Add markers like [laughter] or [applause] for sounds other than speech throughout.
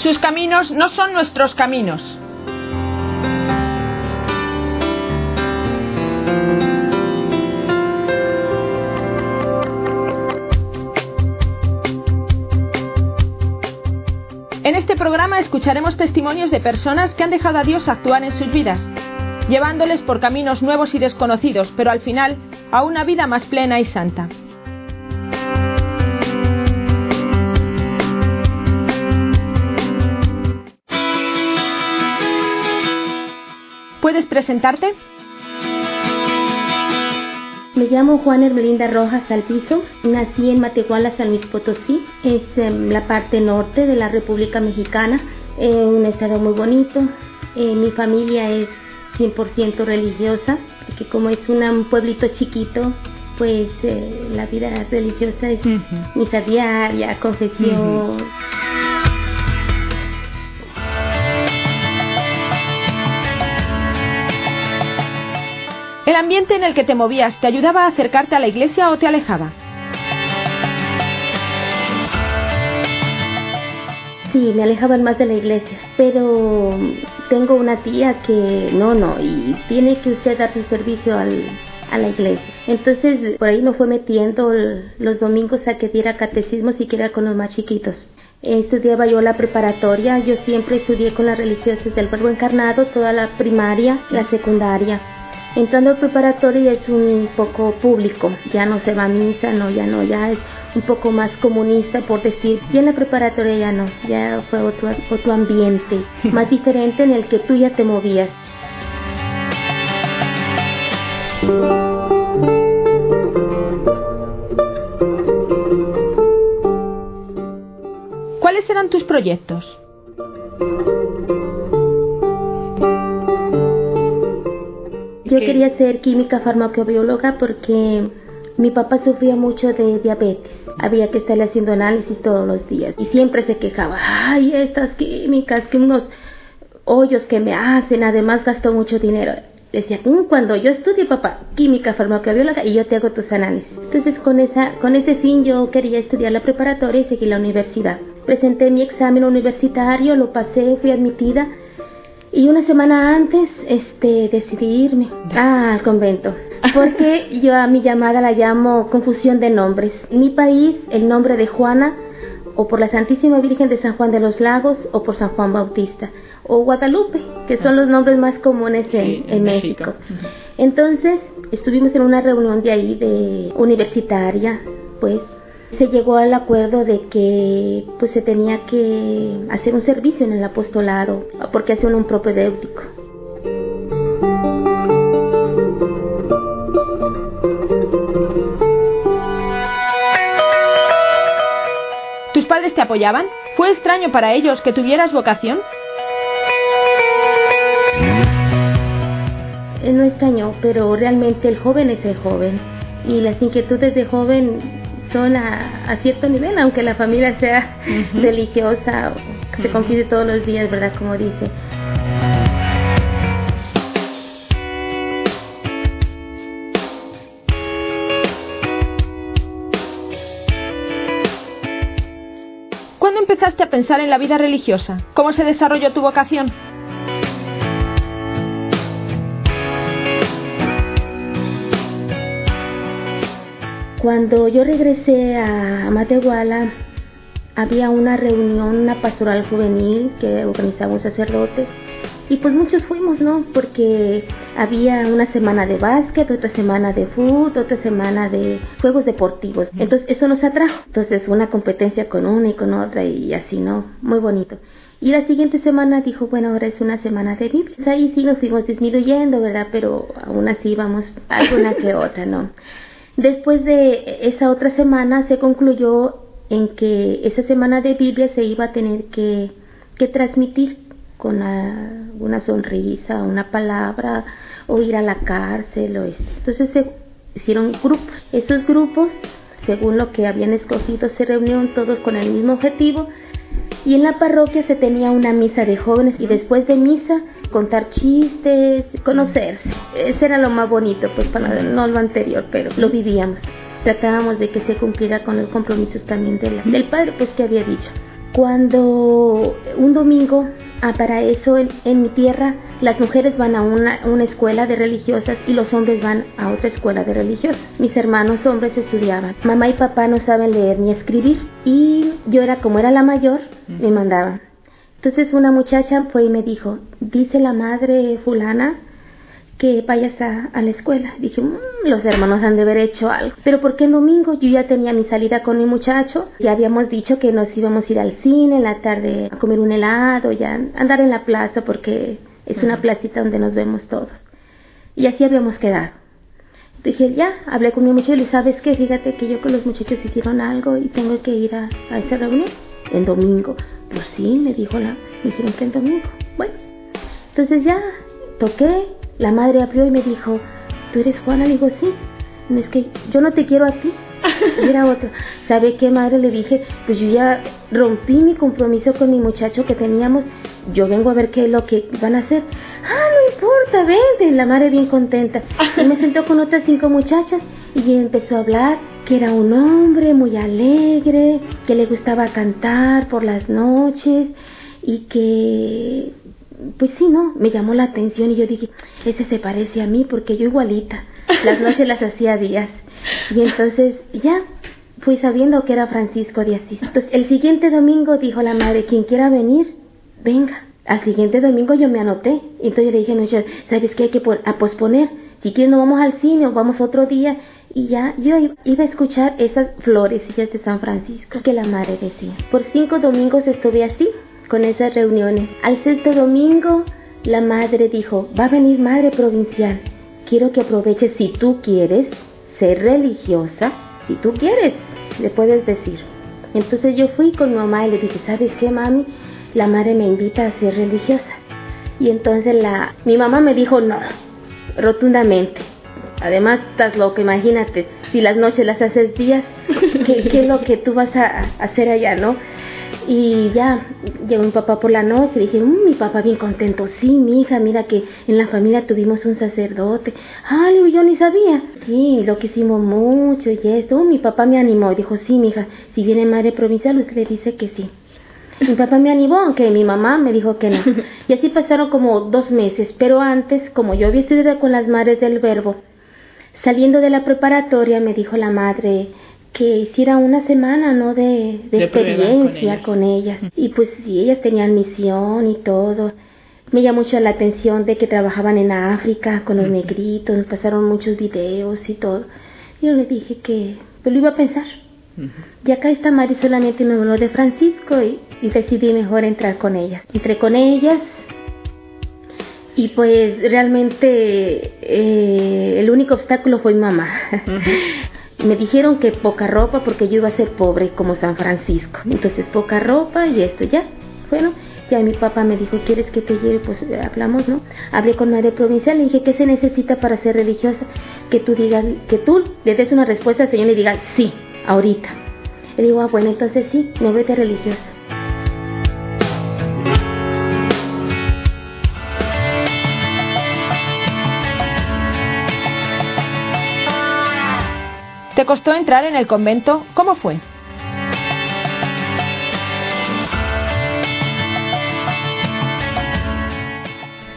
Sus caminos no son nuestros caminos. En este programa escucharemos testimonios de personas que han dejado a Dios actuar en sus vidas, llevándoles por caminos nuevos y desconocidos, pero al final a una vida más plena y santa. ¿Puedes presentarte? Me llamo Juan Hermelinda Rojas Alpizo, nací en Matehuala, San Luis Potosí, es la parte norte de la República Mexicana, un estado muy bonito. Eh, mi familia es 100% religiosa, porque como es un pueblito chiquito, pues eh, la vida religiosa es misa diaria, confesión. ¿El ambiente en el que te movías te ayudaba a acercarte a la iglesia o te alejaba? Sí, me alejaban más de la iglesia, pero tengo una tía que no, no, y tiene que usted dar su servicio al, a la iglesia. Entonces, por ahí me fue metiendo los domingos a que diera catecismo siquiera con los más chiquitos. Estudiaba yo la preparatoria, yo siempre estudié con las religiosas del Verbo Encarnado, toda la primaria, la secundaria. Entrando al preparatorio es un poco público, ya no se va a misa, no, ya no, ya es un poco más comunista por decir, y en la preparatoria ya no, ya fue otro, otro ambiente, [laughs] más diferente en el que tú ya te movías. ¿Cuáles eran tus proyectos? Yo quería ser química farmacobióloga porque mi papá sufría mucho de diabetes. Había que estarle haciendo análisis todos los días y siempre se quejaba, ay, estas químicas, que unos hoyos que me hacen, además gasto mucho dinero. Decía, mm, cuando yo estudie, papá, química farmacobióloga y yo te hago tus análisis. Entonces, con, esa, con ese fin, yo quería estudiar la preparatoria y seguir la universidad. Presenté mi examen universitario, lo pasé, fui admitida y una semana antes, este, decidí irme al convento. Porque [laughs] yo a mi llamada la llamo confusión de nombres. En mi país, el nombre de Juana, o por la Santísima Virgen de San Juan de los Lagos, o por San Juan Bautista, o Guadalupe, que son los nombres más comunes en, México. Entonces, estuvimos en una reunión de ahí, de universitaria, pues, se llegó al acuerdo de que pues se tenía que hacer un servicio en el apostolado porque hacían un propedéutico. ¿Tus padres te apoyaban? ¿Fue extraño para ellos que tuvieras vocación? Eh, no extraño, pero realmente el joven es el joven y las inquietudes de joven son a, cierto nivel, aunque la familia sea religiosa, se confiese todos los días, ¿verdad? Como dice. ¿Cuándo empezaste a pensar en la vida religiosa? ¿Cómo se desarrolló tu vocación? Cuando yo regresé a Matehuala, había una reunión, una pastoral juvenil que organizaba un sacerdote y pues muchos fuimos, ¿no? Porque había una semana de básquet, otra semana de fútbol, otra semana de juegos deportivos. Entonces eso nos atrajo. Entonces una competencia con una y con otra y así, ¿no? Muy bonito. Y la siguiente semana dijo, bueno, ahora es una semana de Biblia. Pues ahí sí nos fuimos disminuyendo, ¿verdad? Pero aún así vamos alguna que otra, ¿no? [laughs] Después de esa otra semana se concluyó en que esa semana de Biblia se iba a tener que, transmitir con una sonrisa, una palabra, o ir a la cárcel, o esto. Entonces se hicieron grupos. Esos grupos, según lo que habían escogido, se reunieron todos con el mismo objetivo y en la parroquia se tenía una misa de jóvenes y después de misa contar chistes, conocerse. Ese era lo más bonito, pues para no lo anterior, pero lo vivíamos. Tratábamos de que se cumpliera con los compromisos también del padre, pues que había dicho. Cuando un domingo, ah, para eso en, mi tierra, las mujeres van a una, una, escuela de religiosas y los hombres van a otra escuela de religiosas. Mis hermanos hombres estudiaban. Mamá y papá no saben leer ni escribir y yo era como era la mayor, me mandaban. Entonces una muchacha fue y me dijo, dice la madre fulana que vayas a, la escuela. Dije, mm, los hermanos han de haber hecho algo. Pero ¿por qué el domingo? Yo ya tenía mi salida con mi muchacho. Ya habíamos dicho que nos íbamos a ir al cine en la tarde a comer un helado, ya andar en la plaza porque es una placita donde nos vemos todos. Y así habíamos quedado. Dije, ya, hablé con mi muchacho y le ¿sabes qué? Fíjate que yo con los muchachos hicieron algo y tengo que ir a, a esa reunión en domingo. Pues sí, me dijo la, me dijeron que en domingo. Bueno, entonces ya toqué, la madre abrió y me dijo, ¿tú eres Juana? Le digo, sí. No, es que yo no te quiero a ti. Y era otro. [laughs] ¿Sabe qué, madre? Le dije, pues yo ya rompí mi compromiso con mi muchacho que teníamos. Yo vengo a ver qué es lo que van a hacer. Ah, no importa, vente. La madre bien contenta. Y me sentó con otras cinco muchachas y empezó a hablar que era un hombre muy alegre, que le gustaba cantar por las noches y que pues sí, ¿no? Me llamó la atención y yo dije, ese se parece a mí porque yo igualita. Las [laughs] noches las hacía días. Y entonces ya fui sabiendo que era Francisco de Asís. Entonces el siguiente domingo dijo la madre, quien quiera venir, venga. Al siguiente domingo yo me anoté. Entonces yo le dije, no, ¿sabes qué hay que a posponer? Si quieres no vamos al cine o vamos otro día. Y ya yo iba a escuchar esas florecillas de San Francisco que la madre decía. Por cinco domingos estuve así, con esas reuniones. Al sexto domingo, la madre dijo, va a venir madre provincial. Quiero que aproveches si tú quieres ser religiosa, si tú quieres, le puedes decir. Entonces yo fui con mamá y le dije, ¿sabes qué, mami? La madre me invita a ser religiosa. Y entonces la, mi mamá me dijo no, rotundamente. Además, estás loco, imagínate, si las noches las haces días, [laughs] ¿qué, qué es lo que tú vas a hacer allá, no? Y ya llegó mi papá por la noche y dije, mm, mi papá bien contento, sí, mi hija, mira que en la familia tuvimos un sacerdote. Ah, yo ni sabía. Sí, lo que hicimos mucho y esto. Uh, mi papá me animó y dijo, sí, mi hija, si viene madre provincial, usted le dice que sí. Mi papá me animó, aunque mi mamá me dijo que no. [laughs] Y así pasaron como dos meses, pero antes, como yo había estudiado con las madres del verbo, saliendo de la preparatoria me dijo la madre, que hiciera una semana, ¿no? De, experiencia con ellas. Y pues sí, ellas tenían misión y todo. Me llamó mucho la atención de que trabajaban en África con los negritos, nos pasaron muchos videos y todo. Yo le dije que pues, lo iba a pensar. Y acá está Mari solamente me habló de Francisco y, decidí mejor entrar con ellas. Entré con ellas y pues realmente eh, el único obstáculo fue mi mamá. Me dijeron que poca ropa porque yo iba a ser pobre como San Francisco. Entonces poca ropa y esto ya. Bueno, ya mi papá me dijo, ¿quieres que te lleve? Pues hablamos, ¿no? Hablé con madre provincial, le dije, ¿qué se necesita para ser religiosa? Que tú digas, que tú le des una respuesta al Señor y le digas, sí, ahorita. Le digo, ah, bueno, entonces sí, me voy de religiosa. ¿Te costó entrar en el convento? ¿Cómo fue?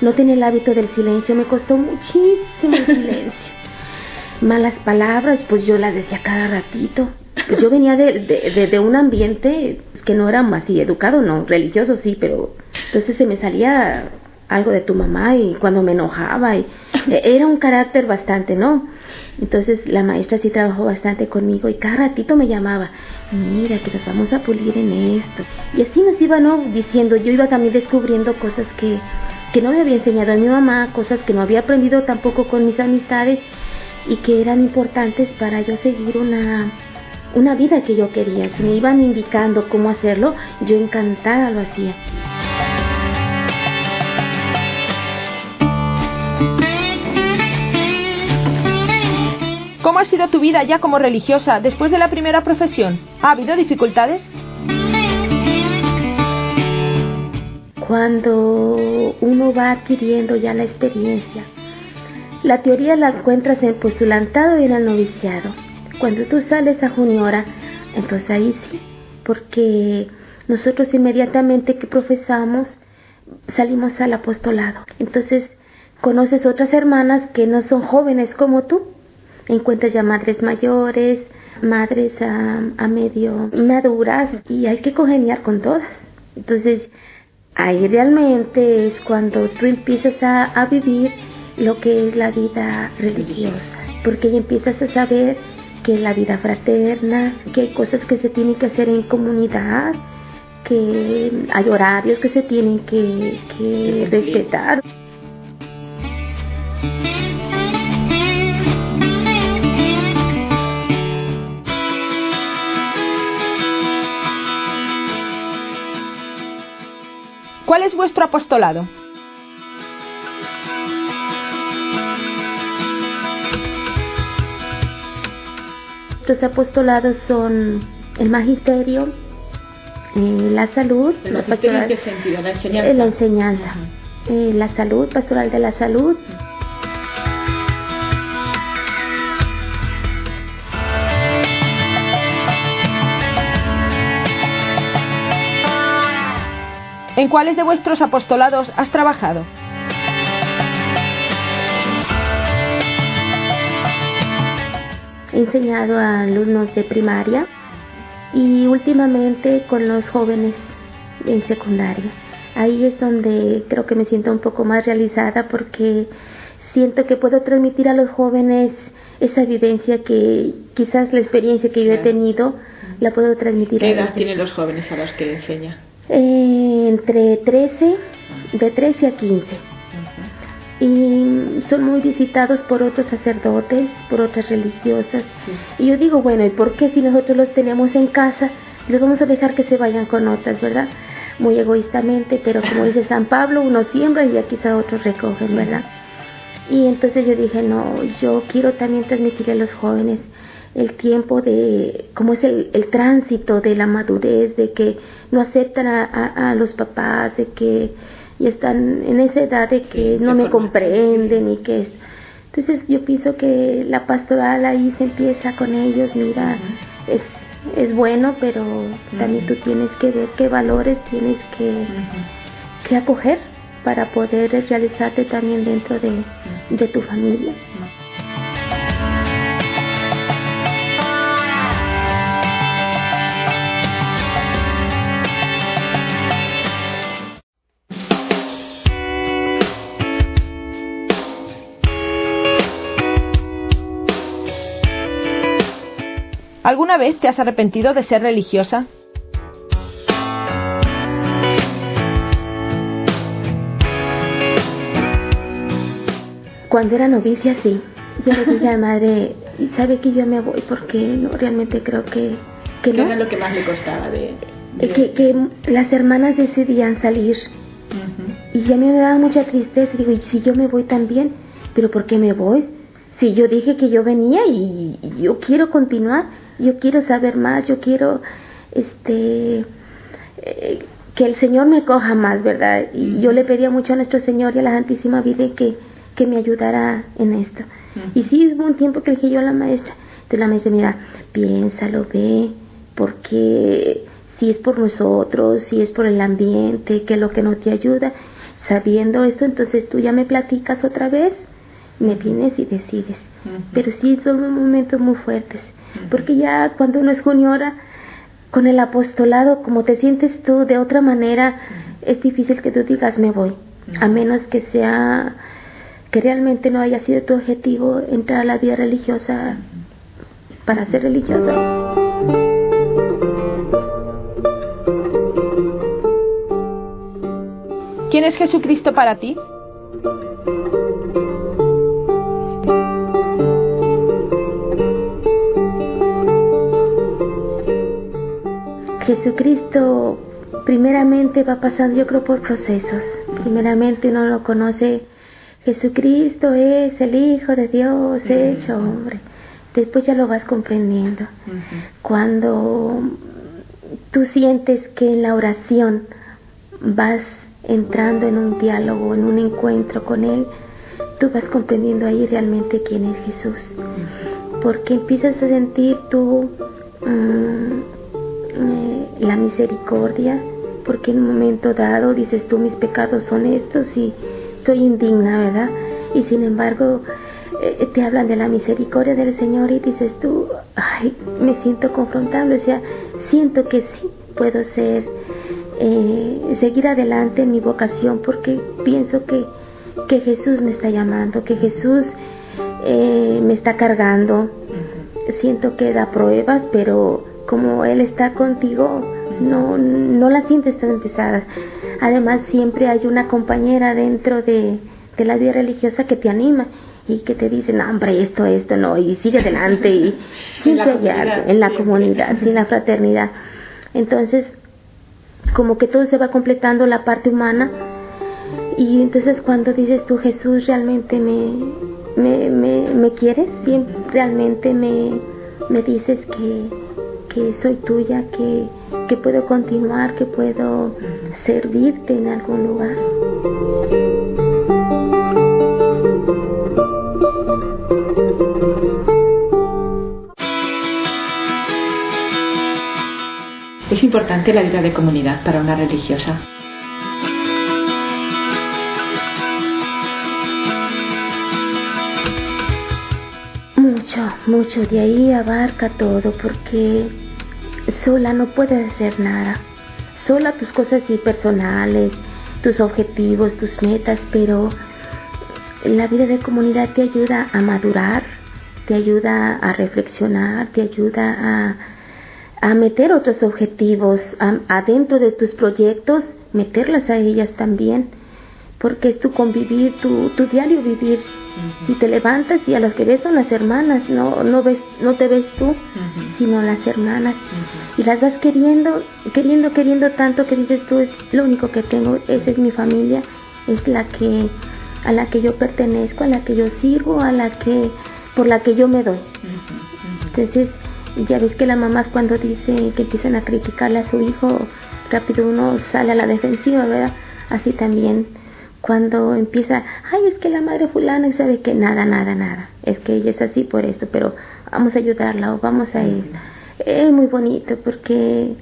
No tenía el hábito del silencio, me costó muchísimo el silencio. [laughs] Malas palabras, pues yo las decía cada ratito. Pues yo venía de, de, un ambiente que no era así educado, no, religioso sí, pero entonces se me salía algo de tu mamá y cuando me enojaba y era un carácter bastante, ¿no? Entonces la maestra sí trabajó bastante conmigo y cada ratito me llamaba, mira que nos vamos a pulir en esto. Y así nos iba, ¿no? Diciendo, yo iba también descubriendo cosas que, que no me había enseñado a mi mamá, cosas que no había aprendido tampoco con mis amistades y que eran importantes para yo seguir una, una vida que yo quería. Si me iban indicando cómo hacerlo, yo encantada lo hacía. ¿Cómo ha sido tu vida ya como religiosa después de la primera profesión? ¿Ha habido dificultades? Cuando uno va adquiriendo ya la experiencia, la teoría la encuentras en postulantado y en el noviciado. Cuando tú sales a juniora, entonces ahí sí, porque nosotros inmediatamente que profesamos salimos al apostolado. Entonces conoces otras hermanas que no son jóvenes como tú. Encuentras ya madres mayores, madres a, a medio maduras y hay que congeniar con todas. Entonces ahí realmente es cuando tú empiezas a, a vivir lo que es la vida religiosa, porque ahí empiezas a saber que la vida fraterna, que hay cosas que se tienen que hacer en comunidad, que hay horarios que se tienen que, que respetar. ¿Cuál es vuestro apostolado? Estos apostolados son el magisterio, eh, la salud, ¿El la magisterio en pastoral- qué sentido? ¿La enseñanza? eh, la enseñanza, Ajá. eh, la salud, pastoral de la salud, ¿En cuáles de vuestros apostolados has trabajado? he enseñado a alumnos de primaria y últimamente con los jóvenes en secundaria. Ahí es donde creo que me siento un poco más realizada porque siento que puedo transmitir a los jóvenes esa vivencia que quizás la experiencia que yo he tenido la puedo transmitir ¿Qué a edad ellos. tienen los jóvenes a los que enseña? Eh, entre 13, de 13 a 15. Y son muy visitados por otros sacerdotes, por otras religiosas. Y yo digo, bueno, ¿y por qué si nosotros los tenemos en casa, los vamos a dejar que se vayan con otras, verdad? Muy egoístamente, pero como dice San Pablo, uno siembra y ya quizá otros recogen, ¿verdad? Y entonces yo dije, no, yo quiero también transmitirle a los jóvenes el tiempo de, cómo es el, el tránsito de la madurez, de que no aceptan a, a- a los papás, de que ya están en esa edad de que Sí, no me comprenden y que es... Entonces yo pienso que la pastoral ahí se empieza con ellos, mira, es, es bueno, pero también tú tienes que ver qué valores tienes que, que acoger para poder realizarte también dentro de, de tu familia. ¿Alguna vez te has arrepentido de ser religiosa? Cuando era novicia, sí. Yo le dije a la madre, y sabe que yo me voy porque no, realmente creo que, que ¿Qué no. era lo que más le costaba de...? Que, que las hermanas decidían salir y a mí me daba mucha tristeza. Digo, ¿y si yo me voy también? ¿Pero por qué me voy? Si yo dije que yo venía y, y yo quiero continuar, yo quiero saber más, yo quiero, este, eh, que el Señor me coja más, ¿verdad? Y yo le pedía mucho a nuestro Señor y a la Santísima Virgen que, que me ayudara en esto. Y sí, hubo un tiempo que le dije yo a la maestra, entonces la maestra, mira, piénsalo, ve, porque si es por nosotros, si es por el ambiente, que es lo que no te ayuda, sabiendo esto, entonces tú ya me platicas otra vez, me vienes y decides. Pero sí son momentos muy fuertes, porque ya cuando uno es juniora, con el apostolado, como te sientes tú de otra manera, es difícil que tú digas me voy, a menos que sea que realmente no haya sido tu objetivo entrar a la vida religiosa para ser religiosa. ¿Quién es Jesucristo para ti? Jesucristo primeramente va pasando, yo creo, por procesos. Primeramente uno lo conoce, Jesucristo es el Hijo de Dios hecho hombre. Después ya lo vas comprendiendo. Cuando tú sientes que en la oración vas entrando en un diálogo, en un encuentro con Él, tú vas comprendiendo ahí realmente quién es Jesús. Porque empiezas a sentir tú mm, eh, la misericordia, porque en un momento dado dices tú mis pecados son estos y soy indigna, ¿verdad? Y sin embargo eh, te hablan de la misericordia del Señor y dices tú, ay, me siento confrontable, o sea, siento que sí puedo ser, eh, seguir adelante en mi vocación porque pienso que, que Jesús me está llamando, que Jesús eh, me está cargando. Siento que da pruebas, pero como Él está contigo, no, no la sientes tan pesada. Además, siempre hay una compañera dentro de, de la vida religiosa que te anima y que te dice, no, hombre, esto, esto, no, y sigue adelante, y siempre hay algo en la comunidad, en la fraternidad. Entonces, como que todo se va completando la parte humana, y entonces cuando dices tú, Jesús, realmente me, me, me, me quieres, realmente me, me dices que, que soy tuya, que, que puedo continuar, que puedo servirte en algún lugar. Es importante la vida de comunidad para una religiosa. Mucho, mucho. De ahí abarca todo porque sola no puedes hacer nada. Sola tus cosas personales, tus objetivos, tus metas, pero la vida de comunidad te ayuda a madurar, te ayuda a reflexionar, te ayuda a a meter otros objetivos adentro de tus proyectos, meterlas a ellas también, porque es tu convivir, tu, tu diario vivir. Si te levantas y a las que ves son las hermanas, no, no, ves, no te ves tú, sino las hermanas. Y las vas queriendo, queriendo, queriendo tanto que dices tú, es lo único que tengo, esa es mi familia, es la que, a la que yo pertenezco, a la que yo sirvo, a la que, por la que yo me doy. Entonces, ya ves que las mamás cuando dicen que empiezan a criticarle a su hijo, rápido uno sale a la defensiva, ¿verdad? Así también cuando empieza, ay, es que la madre fulana sabe que nada, nada, nada, es que ella es así por esto, pero vamos a ayudarla o vamos a ir. Es muy bonito porque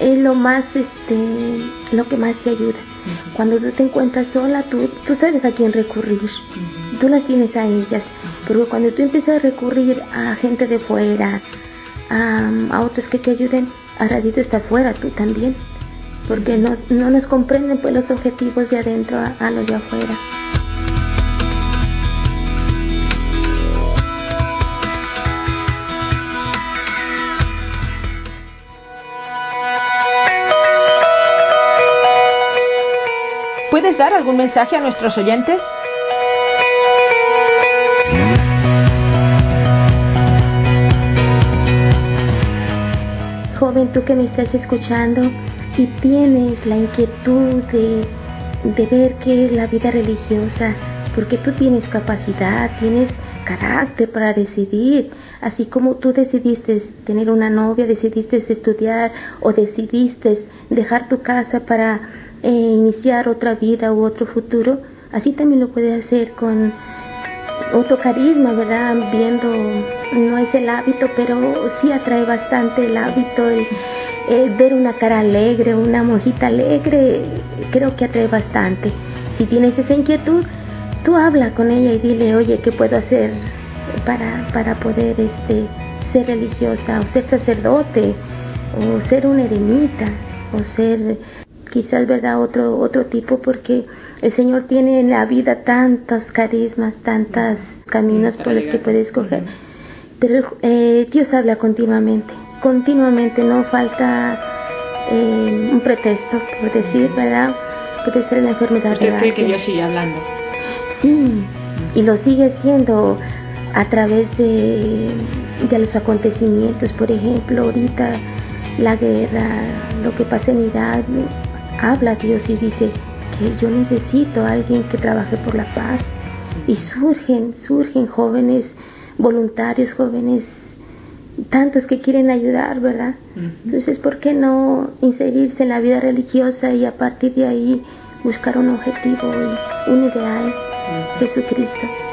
es lo más, este, lo que más te ayuda. Cuando tú te encuentras sola, tú, tú sabes a quién recurrir, tú las tienes a ellas, pero cuando tú empiezas a recurrir a gente de fuera, a, otros que te ayuden, a ratito estás fuera tú también, porque no, no nos comprenden pues los objetivos de adentro a, los de afuera. ¿Puedes dar algún mensaje a nuestros oyentes? joven, tú que me estás escuchando y tienes la inquietud de, de ver qué es la vida religiosa, porque tú tienes capacidad, tienes carácter para decidir, así como tú decidiste tener una novia, decidiste estudiar o decidiste dejar tu casa para eh, iniciar otra vida u otro futuro, así también lo puedes hacer con otro carisma, ¿verdad? Viendo, no es el hábito, pero sí atrae bastante el hábito, el, ver una cara alegre, una mojita alegre, creo que atrae bastante. Si tienes esa inquietud, tú habla con ella y dile, oye, ¿qué puedo hacer para, para poder este, ser religiosa o ser sacerdote o ser una eremita o ser quizás verdad otro otro tipo porque el Señor tiene en la vida tantos carismas tantos caminos por los que puede escoger pero eh, Dios habla continuamente. Continuamente no falta eh, un pretexto por decir verdad puede ser la enfermedad ¿Usted cree que Dios sigue hablando. Sí y lo sigue haciendo a través de, de los acontecimientos por ejemplo ahorita la guerra, lo que pasa en Irak, habla Dios y dice que yo necesito a alguien que trabaje por la paz. Y surgen, surgen jóvenes voluntarios, jóvenes tantos que quieren ayudar, ¿verdad? Entonces, ¿por qué no inserirse en la vida religiosa y a partir de ahí buscar un objetivo, un ideal, Jesucristo?